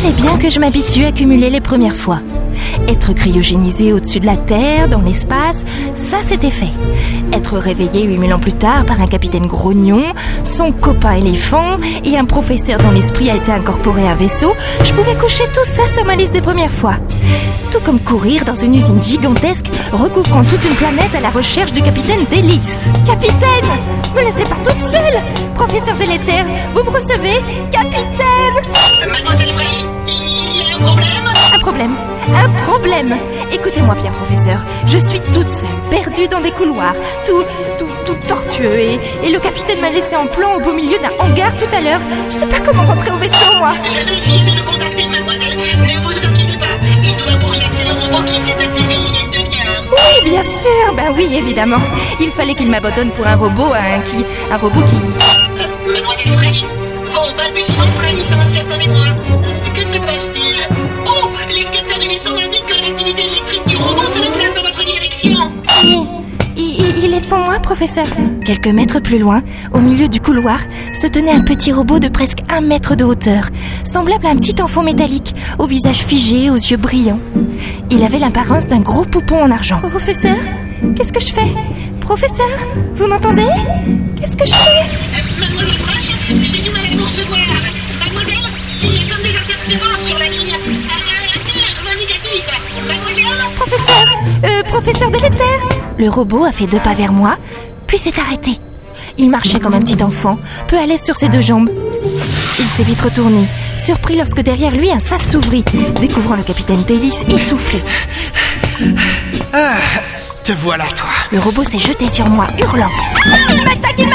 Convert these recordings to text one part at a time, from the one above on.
fallait bien que je m'habitue à cumuler les premières fois. Être cryogénisé au-dessus de la Terre, dans l'espace, ça c'était fait. Être réveillé 8000 ans plus tard par un capitaine grognon, son copain éléphant et un professeur dont l'esprit a été incorporé à un vaisseau, je pouvais coucher tout ça sur ma liste des premières fois. Tout comme courir dans une usine gigantesque recouvrant toute une planète à la recherche du capitaine Délice. Capitaine Me laissez pas toute seule Professeur de l'éther, vous me recevez? Capitaine Mademoiselle Fraîche, il y a un problème Un problème Un problème Écoutez-moi bien, professeur. Je suis toute seule, perdue dans des couloirs, tout, tout, tout tortueux, et, et le capitaine m'a laissé en plan au beau milieu d'un hangar tout à l'heure. Je sais pas comment rentrer au vaisseau, moi. J'avais essayé de le contacter, mademoiselle. Ne vous inquiétez pas, il doit pourchasser le robot qui s'est activé il y a une demi-heure. Oui, bien sûr, ben oui, évidemment. Il fallait qu'il m'abandonne pour un robot, un qui, un robot qui. Euh, mademoiselle Fraîche, vos balbutiements trahissent un certain émoi. Que se passe-t-il Oh, les capteurs du vaisseau indiquent que l'activité électrique du robot se déplace dans votre direction. Il, il- il est devant moi, professeur. Quelques mètres plus loin, au milieu du couloir, se tenait un petit robot de presque un mètre de hauteur, semblable à un petit enfant métallique, au visage figé, aux yeux brillants. Il avait l'apparence d'un gros poupon en argent. Professeur, qu'est-ce que je fais? Professeur, vous m'entendez? Qu'est-ce que je fais? Euh, mademoiselle Fraîche, Mademoiselle, il y a comme des interférences sur la ligne. Tir, négatif. Mademoiselle Professeur Euh, professeur de l'éther Le robot a fait deux pas vers moi, puis s'est arrêté. Il marchait comme un petit enfant, peu à l'aise sur ses deux jambes. Il s'est vite retourné, surpris lorsque derrière lui un sas s'ouvrit, découvrant le capitaine Délice essoufflé. Ah, te voilà, toi. Le robot s'est jeté sur moi, hurlant. Il m'attaque, il secours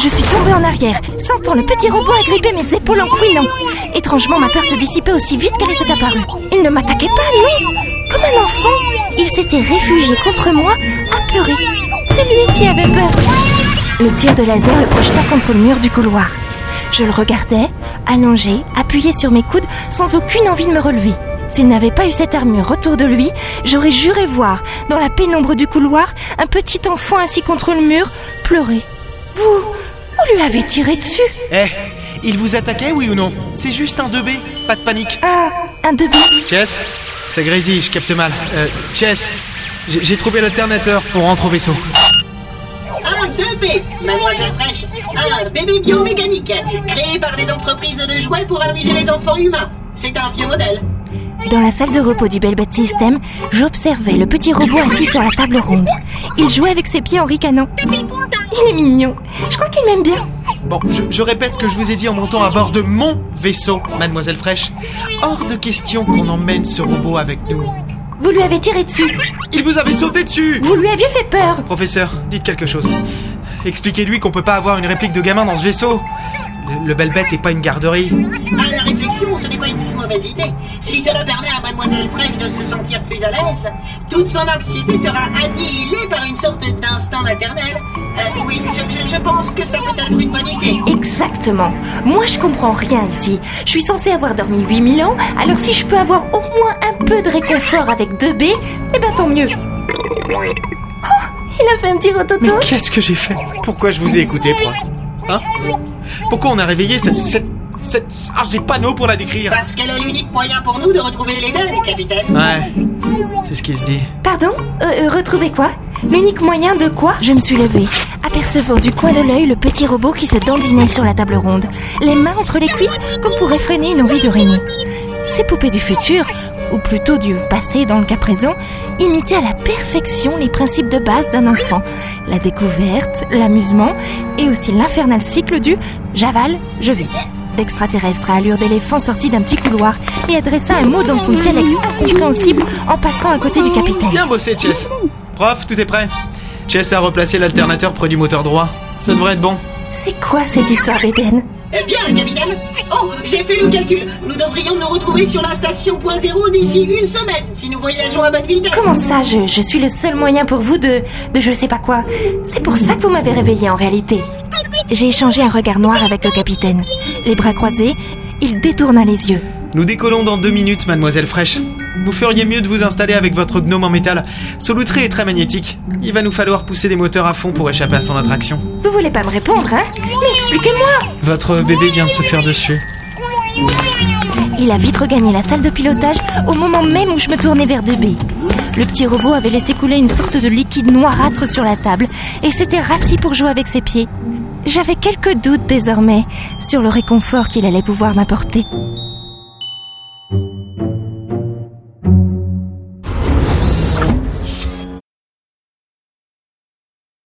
Je suis tombée en arrière, sentant le petit robot agripper mes épaules en couinant. Étrangement, ma peur se dissipait aussi vite qu'elle était apparue. Il ne m'attaquait pas, non Comme un enfant, il s'était réfugié contre moi, apeuré. C'est lui qui avait peur. Le tir de laser le projeta contre le mur du couloir. Je le regardais, allongé, appuyé sur mes coudes, sans aucune envie de me relever. S'il n'avait pas eu cette armure autour de lui, j'aurais juré voir, dans la pénombre du couloir, un petit enfant assis contre le mur, pleurer. Vous, vous lui avez tiré dessus Eh, il vous attaquait, oui ou non C'est juste un 2B, pas de panique. Un, un demi. Chess C'est Grazy, je capte mal. Euh, Chess, j'ai trouvé l'alternateur pour rentrer au vaisseau. Un 2B, mademoiselle Fraîche. Un bébé biomécanique, créé par des entreprises de jouets pour amuser les enfants humains. C'est un vieux modèle. Dans la salle de repos du Belbet System, j'observais le petit robot assis sur la table ronde. Il jouait avec ses pieds en ricanant. Il est mignon. Je crois qu'il m'aime bien. Bon, je, je répète ce que je vous ai dit en montant à bord de mon vaisseau, mademoiselle Fraîche. Hors de question qu'on emmène ce robot avec nous. Vous lui avez tiré dessus. Il vous avait sauté dessus Vous lui aviez fait peur. Professeur, dites quelque chose. Expliquez-lui qu'on peut pas avoir une réplique de gamin dans ce vaisseau. Le, le Belbet est pas une garderie. À la ce n'est pas une si mauvaise idée. Si cela permet à mademoiselle Fraîche de se sentir plus à l'aise, toute son anxiété sera annihilée par une sorte d'instinct maternel. Euh, oui, je, je- je pense que ça peut être une bonne idée. Exactement. Moi, je comprends rien ici. Je suis censée avoir dormi 8000 ans, alors si je peux avoir au moins un peu de réconfort avec 2B, eh ben tant mieux. Oh, il a fait un petit Mais rototo. qu'est-ce que j'ai fait? Pourquoi je vous ai écouté, prof Hein? Pourquoi on a réveillé cette... cette, cette... Ah, j'ai pas de mots pour la décrire. Parce qu'elle est l'unique moyen pour nous de retrouver l'Éden, capitaine. Ouais, c'est ce qui se dit. Pardon euh, euh, Retrouver quoi L'unique moyen de quoi Je me suis levée, apercevant du coin de l'œil le petit robot qui se dandinait sur la table ronde, les mains entre les cuisses comme pour réfréner une envie d'uriner. Ces poupées du futur, ou plutôt du passé dans le cas présent, imitaient à la perfection les principes de base d'un enfant. La découverte, l'amusement et aussi l'infernal cycle du j'avale, je vide. L'extraterrestre à allure d'éléphant sortit d'un petit couloir et adressa un mot dans son dialecte incompréhensible en passant à côté du capitaine. Bien bossé, Chess. Prof, tout est prêt? Chess a replacé l'alternateur près du moteur droit. Ça devrait être bon. C'est quoi cette histoire d'Éden? Eh bien, capitaine. Oh, j'ai fait le calcul. Nous devrions nous retrouver sur la station point zéro d'ici une semaine, si nous voyageons à bonne vitesse. Comment ça, je, je suis le seul moyen pour vous de, de je sais pas quoi? C'est pour ça que vous m'avez réveillé en réalité. J'ai échangé un regard noir avec le capitaine. Les bras croisés, il détourna les yeux. Nous décollons dans deux minutes, mademoiselle Fraîche. Vous feriez mieux de vous installer avec votre gnome en métal. Solutré est très magnétique. Il va nous falloir pousser les moteurs à fond pour échapper à son attraction. Vous voulez pas me répondre, hein? Mais expliquez-moi Votre bébé vient de se faire dessus. Il a vite regagné la salle de pilotage au moment même où je me tournais vers Debé. Le petit robot avait laissé couler une sorte de liquide noirâtre sur la table et s'était rassis pour jouer avec ses pieds. J'avais quelques doutes désormais sur le réconfort qu'il allait pouvoir m'apporter.